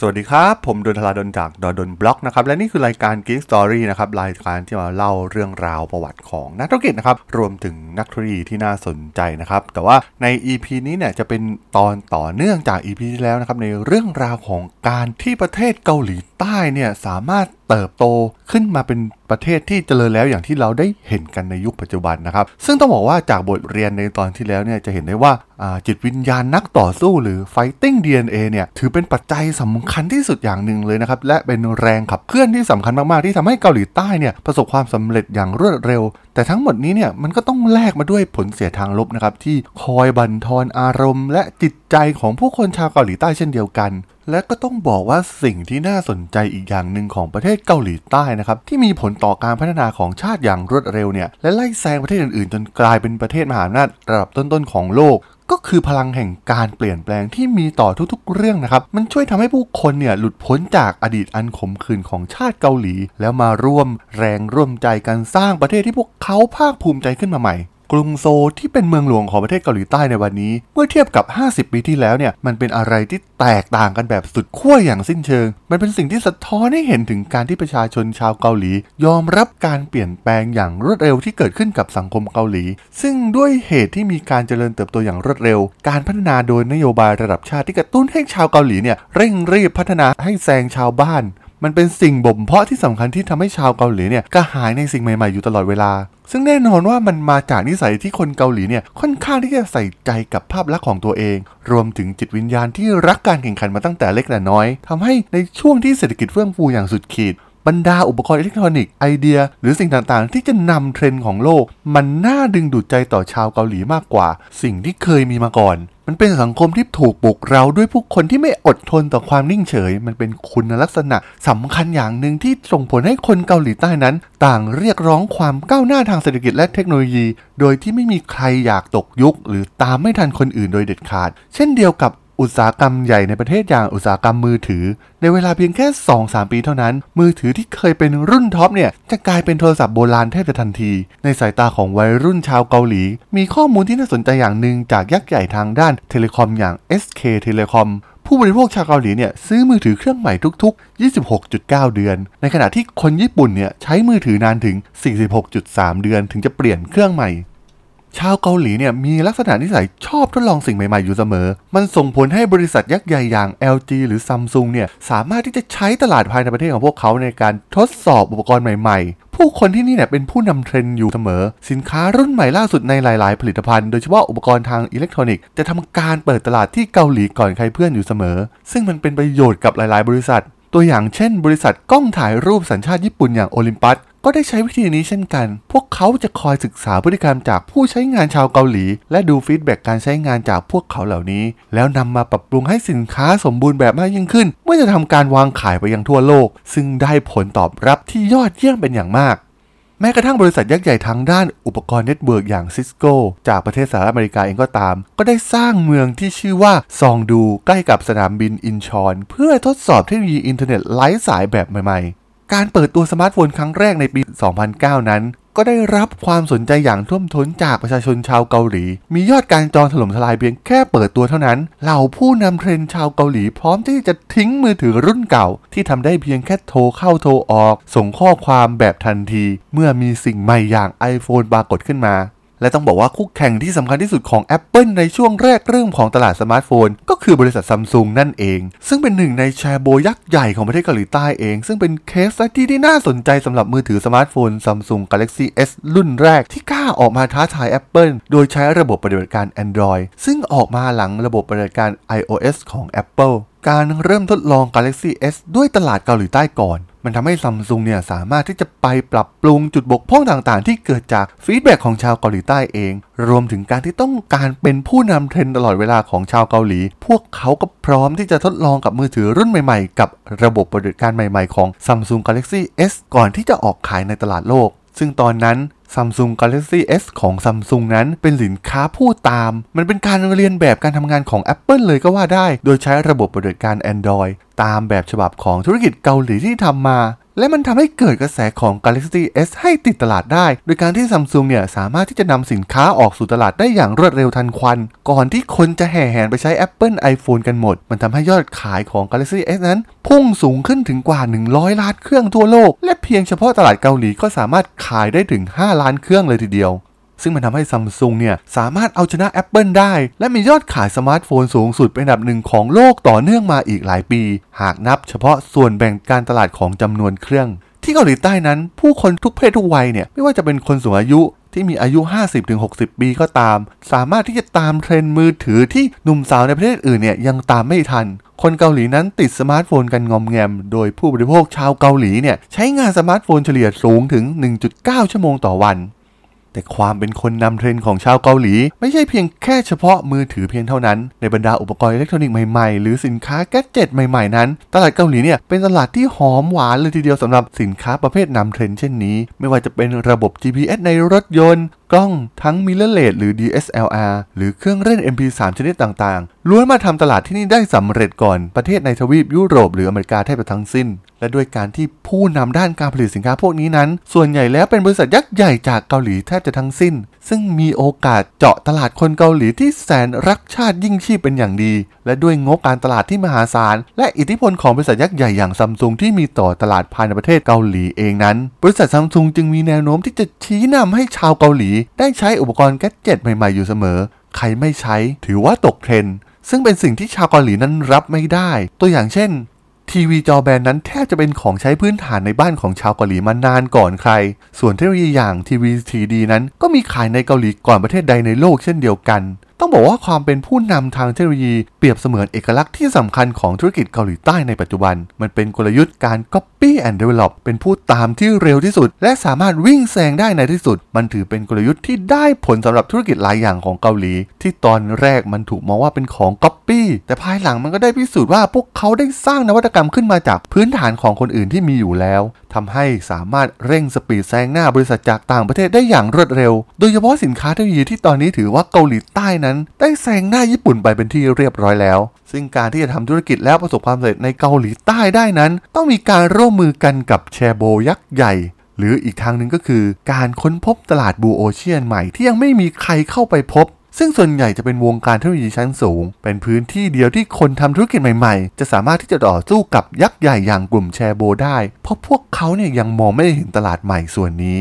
สวัสดีครับ ผมดนทลาดนจากดดนบล็อกนะครับ และนี่คือรายการ Geek Story นะครับ รายการที่มาเล่าเรื่องราวประวัติของนักธุรกิจนะครับ รวมถึงนักธุรกิจที่น่าสนใจนะครับ แต่ว่าใน EP นี้เนี่ยจะเป็นตอนต่อเนื่องจาก EP ที่แล้วนะครับ ในเรื่องราวของการที่ประเทศเกาหลีใต้เนี่ยสามารถเติบโตขึ้นมาเป็นประเทศที่เจริญแล้วอย่างที่เราได้เห็นกันในยุคปัจจุบันนะครับ ซึ่งต้องบอกว่าจากบทเรียนในตอนที่แล้วเนี่ยจะเห็นได้ว่าจิตวิญญาณนักต่อสู้หรือ fighting DNA เนี่ยถือเป็นปัจจัยสำคัญที่สุดอย่างหนึ่งเลยนะครับ และเป็นแรงขับเคลื่อนที่สำคัญมาก ๆ ที่ทำให้เกาหลีใต้เนี่ยประสบความสำเร็จอย่างรวดเร็ว แต่ทั้งหมดนี้เนี่ยมันก็ต้องแลกมาด้วยผลเสียทางลบนะครับที่คอยบั่นทอนอารมณ์ และจิตใจของผู้คนชาวเกาหลีใต้เช่นเดียวกัน และก็ต้องบอกว่าสิ่งที่น่าสนใจอีกอย่างหนึ่งของประเทศเกาหลีใต้นะครับที่มีผลต่อการพัฒนาของชาติอย่างรวดเร็วเนี่ยและไล่แซงประเทศอื่นๆ จนกลายเป็นประเทศมหาอำนาจระดับต้นๆของโลกก็คือพลังแห่งการเปลี่ยนแปลงที่มีต่อทุกๆ เรื่องนะครับ มันช่วยทำให้ผู้คนเนี่ยหลุดพ้นจากอดีตอันขมขื่นของชาติเกาหลี แล้วมาร่วมแรงร่วมใจกันสร้างประเทศที่พวกเขาภาคภูมิใจขึ้นมาใหม่ กรุงโซลที่เป็นเมืองหลวงของประเทศเกาหลีใต้ในวันนี้ เมื่อเทียบกับ 50 ปีที่แล้วเนี่ย มันเป็นอะไรที่แตกต่างกันแบบสุดขั้วอย่างสิ้นเชิง มันเป็นสิ่งที่สะท้อนให้เห็นถึงการที่ประชาชนชาวเกาหลี ยอมรับการเปลี่ยนแปลงอย่างรวดเร็วที่เกิดขึ้นกับสังคมเกาหลี ซึ่งด้วยเหตุที่มีการเจริญเติบโตอย่างรวดเร็ว การพัฒนาโดยนโยบายระดับชาติที่กระตุ้นให้ชาวเกาหลีเนี่ยเร่งรีบพัฒนาให้แซงชาวบ้าน มันเป็นสิ่งบ่มเพาะที่สำคัญที่ทำให้ชาวเกาหลีเนี่ยกระหายในสิ่งใหม่ๆอยู่ตลอดเวลา ซึ่งแน่นอนว่ามันมาจากนิสัยที่คนเกาหลีเนี่ยค่อนข้างที่จะใส่ใจกับภาพลักษณ์ของตัวเอง รวมถึงจิตวิญญาณที่รักการแข่งขันมาตั้งแต่เล็กแต่น้อยทำให้ในช่วงที่เศรษฐกิจเฟื่องฟูอย่างสุดขีด บรรดาอุปกรณ์อิเล็กทรอนิกส์ไอเดีย หรือสิ่งต่างๆ ที่จะนำเทรนด์ของโลก มันน่าดึงดูดใจต่อชาวเกาหลีมากกว่า สิ่งที่เคยมีมาก่อนมันเป็นสังคมที่ถูกปลุกเร้าด้วยผู้คนที่ไม่อดทนต่อความนิ่งเฉย มันเป็นคุณลักษณะสำคัญอย่างหนึ่งที่ส่งผลให้คนเกาหลีใต้นั้น ต่างเรียกร้องความก้าวหน้าทางเศรษฐกิจและเทคโนโลยี โดยที่ไม่มีใครอยากตกยุค หรือตามไม่ทันคนอื่นโดยเด็ดขาด เช่นเดียวกับ อุตสาหกรรมใหญ่ในประเทศอย่างอุตสาหกรรมมือถือ ในเวลาเพียงแค่ 2-3 ปีเท่านั้น มือถือที่เคยเป็นรุ่น top เนี่ย จะกลายเป็นโทรศัพท์โบราณแทบจะทันที ในสายตาของวัยรุ่นชาวเกาหลี มีข้อมูลที่น่าสนใจอย่างหนึ่งจากยักษ์ใหญ่ทางด้านเทเลคอมอย่าง SK Telecom ผู้บริโภคชาวเกาหลีเนี่ยซื้อมือถือเครื่องใหม่ทุก ๆ 26.9 เดือน ในขณะที่คนญี่ปุ่นเนี่ยใช้มือถือนานถึง 46.3 เดือน ถึงจะเปลี่ยนเครื่องใหม่ ชาวเกาหลีเนี่ยมีลักษณะนิสัยชอบทดลองสิ่งใหม่ๆอยู่เสมอ มันส่งผลให้บริษัทยักษ์ใหญ่อย่าง LG หรือ Samsung เนี่ยสามารถที่จะใช้ตลาดภายในประเทศของพวกเขาในการทดสอบอุปกรณ์ใหม่ๆ ผู้คนที่นี่เนี่ยเป็นผู้นำเทรนด์อยู่เสมอ สินค้ารุ่นใหม่ล่าสุดในหลาย ๆ ผลิตภัณฑ์โดยเฉพาะอุปกรณ์ทางอิเล็กทรอนิกส์จะทำการเปิดตลาดที่เกาหลีก่อนใครเพื่อนอยู่เสมอ ซึ่งมันเป็นประโยชน์กับหลาย ๆ บริษัท ตัวอย่างเช่น บริษัทกล้องถ่ายรูปสัญชาติญี่ปุ่นอย่างโอลิมปัส ก็ได้ใช้วิธีนี้เช่นกัน พวกเขาจะคอยศึกษาพฤติกรรมจากผู้ใช้งานชาวเกาหลี และดูฟีดแบ็กการใช้งานจากพวกเขาเหล่านี้ แล้วนำมาปรับปรุงให้สินค้าสมบูรณ์แบบมากยิ่งขึ้น เมื่อจะทำการวางขายไปยังทั่วโลก ซึ่งได้ผลตอบรับที่ยอดเยี่ยมเป็นอย่างมากแม้กระทั่งบริษัทยักษ์ใหญ่ทางด้านอุปกรณ์ network อย่าง Cisco จากประเทศสหรัฐอเมริกาเองก็ตาม ก็ได้สร้างเมืองที่ชื่อว่าซองโดใกล้กับสนามบินอินชอน เพื่อทดสอบเทคโนโลยีอินเทอร์เน็ตไร้สายแบบใหม่ๆ การเปิดตัวสมาร์ทโฟนครั้งแรกในปี 2009 นั้น ก็ได้รับความสนใจอย่างท่วมท้นจากประชาชนชาวเกาหลี มียอดการจองถล่มทลายเพียงแค่เปิดตัวเท่านั้น เหล่าผู้นำเทรนด์ชาวเกาหลีพร้อมที่จะทิ้งมือถือรุ่นเก่า ที่ทำได้เพียงแค่โทรเข้าโทรออก ส่งข้อความแบบทันที เมื่อมีสิ่งใหม่อย่าง iPhone ปรากฏขึ้นมา และต้องบอกว่าคู่แข่งที่สำคัญที่สุดของ Apple ในช่วงแรกเริ่มของตลาดสมาร์ทโฟน ก็คือบริษัทซัมซุงนั่นเอง ซึ่งเป็นหนึ่งในแชโบลยักษ์ใหญ่ของประเทศเกาหลีใต้เอง ซึ่งเป็นเคสที่ที่น่าสนใจสำหรับมือถือสมาร์ทโฟน Samsung Galaxy S รุ่นแรกที่กล้าออกมาท้าทาย Apple โดยใช้ระบบปฏิบัติการ Android ซึ่งออกมาหลังระบบปฏิบัติการ iOS ของ Apple การเริ่มทดลอง Galaxy S ด้วยตลาดเกาหลีใต้ก่อน มันทำให้ซัมซุงเนี่ยสามารถที่จะไปปรับปรุงจุดบกพร่องต่างๆ ที่เกิดจากฟีดแบ็ของชาวเกาหลีใต้เอง รวมถึงการที่ต้องการเป็นผู้นำเทรนด์ตลอดเวลาของชาวเกาหลี พวกเขาก็พร้อมที่จะทดลองกับมือถือรุ่นใหม่ๆ กับระบบปฏิบัติการใหม่ๆของ Samsung Galaxy S ก่อนที่จะออกขายในตลาดโลกซึ่งตอนนั้น Samsung Galaxy S ของ Samsung นั้นเป็นสินค้าผู้ตาม มันเป็นการเรียนแบบการทำงานของ Apple เลยก็ว่าได้ โดยใช้ระบบปฏิบัติการ Android ตามแบบฉบับของธุรกิจเกาหลีที่ทำมา และมันทำให้เกิดกระแสของ Galaxy S ให้ติดตลาดได้ โดยการที่ซัมซุงเนี่ยสามารถที่จะนำสินค้าออกสู่ตลาดได้อย่างรวดเร็วทันควัน ก่อนที่คนจะแห่แหนไปใช้ Apple iPhone กันหมด มันทำให้ยอดขายของ Galaxy S นั้น พุ่งสูงขึ้นถึงกว่า 100 ล้านเครื่องทั่วโลก และเพียงเฉพาะตลาดเกาหลีก็สามารถขายได้ถึง 5 ล้านเครื่องเลยทีเดียว ซึ่งมันทำให้ซัมซุงเนี่ยสามารถเอาชนะ Apple ได้ และมียอดขายสมาร์ทโฟนสูงสุดเป็นอันดับหนึ่งของโลกต่อเนื่องมาอีกหลายปี หากนับเฉพาะส่วนแบ่งการตลาดของจำนวนเครื่อง ที่เกาหลีใต้นั้น ผู้คนทุกเพศทุกวัยเนี่ยไม่ว่าจะเป็นคนสูงอายุที่มีอายุ 50-60 ปีก็ตาม สามารถที่จะตามเทรนด์มือถือที่หนุ่มสาวในประเทศอื่นเนี่ยยังตามไม่ทัน คนเกาหลีนั้นติดสมาร์ทโฟนกันงอมแงม โดยผู้บริโภคชาวเกาหลีเนี่ยใช้งานสมาร์ทโฟนเฉลี่ยสูงถึง 1.9 ชั่วโมงต่อวัน แต่ความเป็นคนนำเทรนด์ของชาวเกาหลี ไม่ใช่เพียงแค่เฉพาะมือถือเพียงเท่านั้น ในบรรดาอุปกรณ์อิเล็กทรอนิกส์ใหม่ๆ หรือสินค้า gadget ใหม่ๆนั้น ตลาดเกาหลีเนี่ยเป็นตลาดที่หอมหวานเลยทีเดียวสำหรับสินค้าประเภทนำเทรนด์เช่นนี้ ไม่ว่าจะเป็นระบบ GPS ในรถยนต์กล้องทั้ง mirrorless หรือ DSLR หรือเครื่องเล่น MP3 ชนิดต่างๆ ล้วนมาทำตลาดที่นี่ได้สำเร็จก่อนประเทศในทวีปยุโรปหรืออเมริกาแทบจะทั้งสิ้น และด้วยการที่ผู้นำด้านการผลิตสินค้าพวกนี้นั้น ส่วนใหญ่แล้วเป็นบริษัทยักษ์ใหญ่จากเกาหลีแทบจะทั้งสิ้น ซึ่งมีโอกาสเจาะตลาดคนเกาหลีที่แสนรักชาติยิ่งชีพเป็นอย่างดี และด้วยงบการตลาดที่มหาศาล และอิทธิพลของบริษัทยักษ์ใหญ่อย่างซัมซุงที่มีต่อตลาดภายในประเทศเกาหลีเองนั้น บริษัทซัมซุงจึงมีแนวโน้มที่จะชี้นำให้ชาวเกาหลีได้ใช้อุปกรณ์แกดเจ็ตใหม่ๆอยู่เสมอ ใครไม่ใช้ถือว่าตกเทรนด์ซึ่งเป็นสิ่งที่ชาวเกาหลีนั้นรับไม่ได้ ตัวอย่างเช่น ทีวีจอแบนนั้นแทบจะเป็นของใช้พื้นฐานในบ้านของชาวเกาหลีมานานก่อนใคร ส่วนเทคโนโลยีอย่างทีวีทีดีนั้นก็มีขายในเกาหลีก่อนประเทศใดในโลกเช่นเดียวกัน ต้องบอกว่าความเป็นผู้นำทางเทคโนโลยีเปรียบเสมือนเอกลักษณ์ที่สำคัญของธุรกิจเกาหลีใต้ในปัจจุบัน มันเป็นกลยุทธ์การ copy and develop เป็นผู้ตามที่เร็วที่สุด และสามารถวิ่งแซงได้ในที่สุด มันถือเป็นกลยุทธ์ที่ได้ผลสำหรับธุรกิจหลายอย่างของเกาหลี ที่ตอนแรกมันถูกมองว่าเป็นของ copy แต่ภายหลังมันก็ได้พิสูจน์ว่าพวกเขาได้สร้างนวัตกรรมขึ้นมาจากพื้นฐานของคนอื่นที่มีอยู่แล้วทำให้สามารถเร่งสปีดแซงหน้าบริษัทจากต่างประเทศได้อย่างรวดเร็ว โดยเฉพาะสินค้าเทคโนโลยีที่ตอนนี้ถือว่าเกาหลีใต้นั้น ได้แซงหน้าญี่ปุ่นไปเป็นที่เรียบร้อยแล้ว ซึ่งการที่จะทำธุรกิจแล้วประสบความสำเร็จในเกาหลีใต้ได้นั้น ต้องมีการร่วมมือกันกับแชโบยักษ์ใหญ่ หรืออีกทางหนึ่งก็คือ การค้นพบตลาดบูโอเชียนใหม่ที่ยังไม่มีใครเข้าไปพบ ซึ่งส่วนใหญ่จะเป็นวงการเทคโนโลยีชั้นสูง เป็นพื้นที่เดียวที่คนทำธุรกิจใหม่ๆ จะสามารถที่จะต่อสู้กับยักษ์ใหญ่อย่างกลุ่มแชร์โบได้ เพราะพวกเขาเนี่ยยังมองไม่เห็นตลาดใหม่ส่วนนี้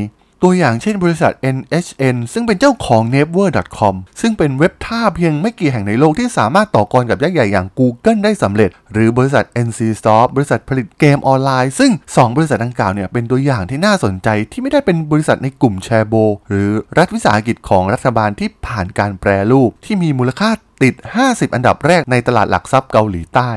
ตัวอย่างเช่นบริษัท NHN ซึ่งเป็นเจ้าของ Naver.com ซึ่งเป็นเว็บท่าเพียงไม่กี่แห่งในโลกที่สามารถต่อกรกับยักษ์ใหญ่อย่าง Google ได้สำเร็จ หรือบริษัท NCSoft บริษัทผลิตเกมออนไลน์ ซึ่ง 2 บริษัทดังกล่าวเนี่ยเป็นตัวอย่างที่น่าสนใจที่ไม่ได้เป็นบริษัทในกลุ่มแชโบ หรือรัฐวิสาหกิจของรัฐบาลที่ผ่านการแปรรูป ที่มีมูลค่าติด 50 อันดับแรกในตลาดหลักทรัพย์เกาหลีใต้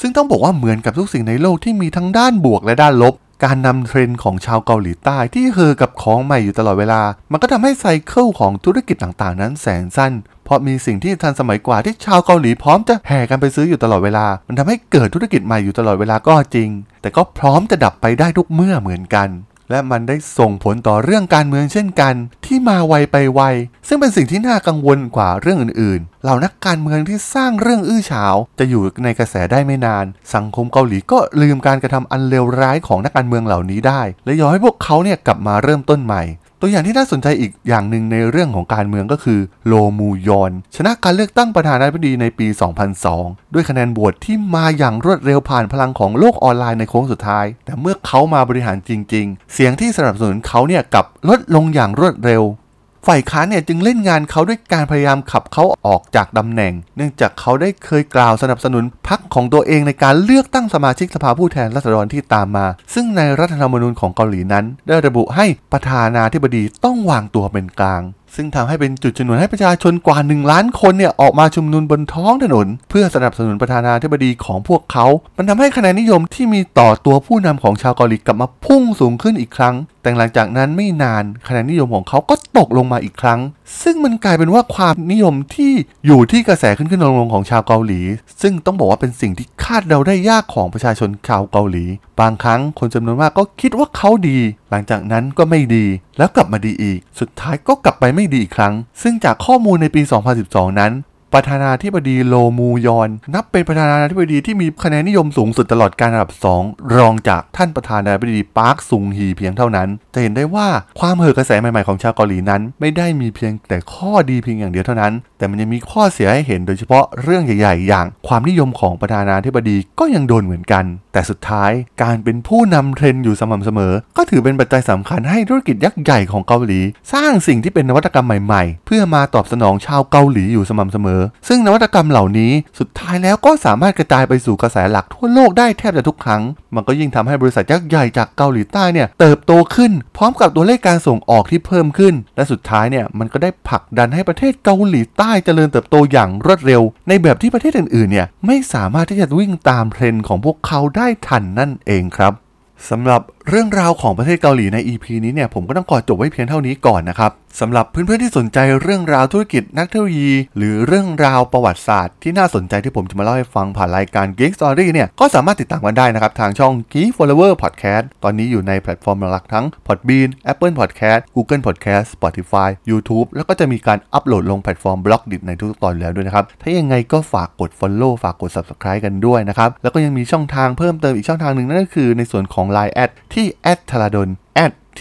ซึ่งต้องบอกว่าเหมือนกับทุกสิ่งในโลกที่มีทั้งด้านบวกและด้านลบ การนำเทรนด์ของชาวเกาหลีใต้ที่เฮอกับของใหม่อยู่ตลอดเวลา มันก็ทำให้ไซเคิลของธุรกิจต่างๆ นั้นแสนสั้น เพราะมีสิ่งที่ทันสมัยกว่าที่ชาวเกาหลีพร้อมจะแห่กันไปซื้ออยู่ตลอดเวลา มันทำให้เกิดธุรกิจใหม่อยู่ตลอดเวลาก็จริง แต่ก็พร้อมจะดับไปได้ทุกเมื่อเหมือนกัน และมันได้ส่งผลต่อเรื่องการเมืองเช่นกัน ที่มาไวไปไว ซึ่งเป็นสิ่งที่น่ากังวลกว่าเรื่องอื่นๆ เหล่านักการเมืองที่สร้างเรื่องอื้อฉาว จะอยู่ในกระแสได้ไม่นาน สังคมเกาหลีก็ลืมการกระทำอันเลวร้ายของนักการเมืองเหล่านี้ได้ และยอมให้พวกเขาเนี่ยกลับมาเริ่มต้นใหม่ ตัวอย่างที่น่าสนใจอีกอย่างหนึ่งในเรื่องของการเมืองก็คือโลมูยอน ชนะการเลือกตั้งประธานาธิบดีในปี 2002 ด้วยคะแนนโหวตที่มาอย่างรวดเร็วผ่านพลังของโลกออนไลน์ในโค้งสุดท้าย แต่เมื่อเขามาบริหารจริง ๆ เสียงที่สนับสนุนเขาเนี่ยกับลดลงอย่างรวดเร็ว ฝ่ายค้านเนี่ยจึงเล่นงานเขาด้วยการพยายามขับเขาออกจากตำแหน่ง เนื่องจากเขาได้เคยกล่าวสนับสนุนพรรคของตัวเองในการเลือกตั้งสมาชิกสภาผู้แทนราษฎรที่ตามมา ซึ่งในรัฐธรรมนูญของเกาหลีนั้น ได้ระบุให้ประธานาธิบดีต้องวางตัวเป็นกลาง ซึ่งทำให้เป็นจุดชนวนให้ประชาชนกว่า 1 ล้านคนเนี่ยออกมาชุมนุมบนท้องถนน เพื่อสนับสนุนประธานาธิบดีของพวกเขา มันทำให้คะแนนนิยมที่มีต่อตัวผู้นำของชาวเกาหลีกลับมาพุ่งสูงขึ้นอีกครั้ง แต่หลังจากนั้นไม่นานคะแนนนิยมของเขาก็ตกลงมาอีกครั้ง ซึ่งมันกลายเป็นว่าความนิยมที่อยู่ที่กระแสขึ้นขึ้นลงลงของชาวเกาหลี ซึ่งต้องบอกว่าเป็นสิ่งที่คาดเดาได้ยากของประชาชนชาวเกาหลี บางครั้งคนจำนวนมากก็คิดว่าเขาดี หลังจากนั้นก็ไม่ดี แล้วกลับมาดีอีก สุดท้ายก็กลับไปไม่ดีอีกครั้ง ซึ่งจากข้อมูลในปี 2012 นั้น ประธานาธิบดีโลมูยอน นับเป็นประธานาธิบดีที่มีคะแนนนิยมสูงสุดตลอดการอันดับ 2 รองจากท่านประธานาธิบดีปาร์คซุงฮีเพียงเท่านั้น จะเห็นได้ว่าความเห่อกระแสใหม่ๆของชาวเกาหลีนั้น ไม่ได้มีเพียงแต่ข้อดีเพียงอย่างเดียวเท่านั้น แต่มันยังมีข้อเสียให้เห็นโดยเฉพาะเรื่องใหญ่ๆ อย่างความนิยมของประธานาธิบดีก็ยังโดนเหมือนกัน แต่สุดท้ายการเป็นผู้นำเทรนด์อยู่สม่ำเสมอ ก็ถือเป็นปัจจัยสำคัญให้ธุรกิจยักษ์ใหญ่ของเกาหลี สร้างสิ่งที่เป็นนวัตกรรมใหม่ๆ เพื่อมาตอบสนองชาวเกาหลีอยู่สม่ำเสมอซึ่งนวัตกรรมเหล่านี้สุดท้ายแล้วก็สามารถกระจายไปสู่กระแสหลักทั่วโลกได้แทบจะทุกครั้ง มันก็ยิ่งทำให้บริษัทยักษ์ใหญ่จากเกาหลีใต้เนี่ยเติบโตขึ้น พร้อมกับตัวเลขการส่งออกที่เพิ่มขึ้น และสุดท้ายเนี่ยมันก็ได้ผลักดันให้ประเทศเกาหลีใต้เจริญเติบโตอย่างรวดเร็ว ในแบบที่ประเทศอื่นๆเนี่ยไม่สามารถที่จะวิ่งตามเทรนด์ของพวกเขาได้ทันนั่นเองครับสำหรับเรื่องราวของประเทศเกาหลีใน EP นี้เนี่ยผมก็ต้องขอจบไว้เพียงเท่านี้ก่อนนะครับสำหรับเพื่อนๆที่สนใจเรื่องราวธุรกิจและเทคโนโลยี หรือเรื่องราวประวัติศาสตร์ที่น่าสนใจที่ผมจะมาเล่าให้ฟังผ่านรายการ Geek Story เนี่ยก็สามารถติดตามกันได้นะครับทางช่อง Geek Forever Podcast ตอนนี้อยู่ในแพลตฟอร์มหลักทั้ง Podbean Apple Podcast Google Podcast Spotify YouTube แล้วก็จะมีการอัปโหลดลงแพลตฟอร์ม Blockdit ในทุกตอนแล้วด้วยนะครับถ้ายังไงก็ฝากกด Follow ฝากกด Subscribe กันด้วยนะครับแล้วก็ยังมีช่องทางเพิ่มเติมอีกช่องทางหนึ่งนั่นก็คือในส่วนของ Line add ที่ a t r a d o n t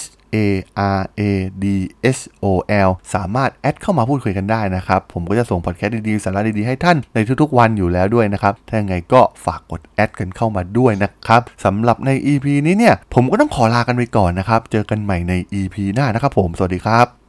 h A R A D S O L สามารถ add เข้ามาพูดคุยกันได้นะครับ ผมก็จะส่งพอดแคสต์ดีๆ สาระดีๆ ให้ท่านในทุกๆวันอยู่แล้วด้วยนะครับ ถ้าอย่างไงก็ฝากกด add กันเข้ามาด้วยนะครับสำหรับใน EP นี้เนี่ย ผมก็ต้องขอลากันไปก่อนนะครับ เจอกันใหม่ใน EP หน้านะครับผม สวัสดีครับ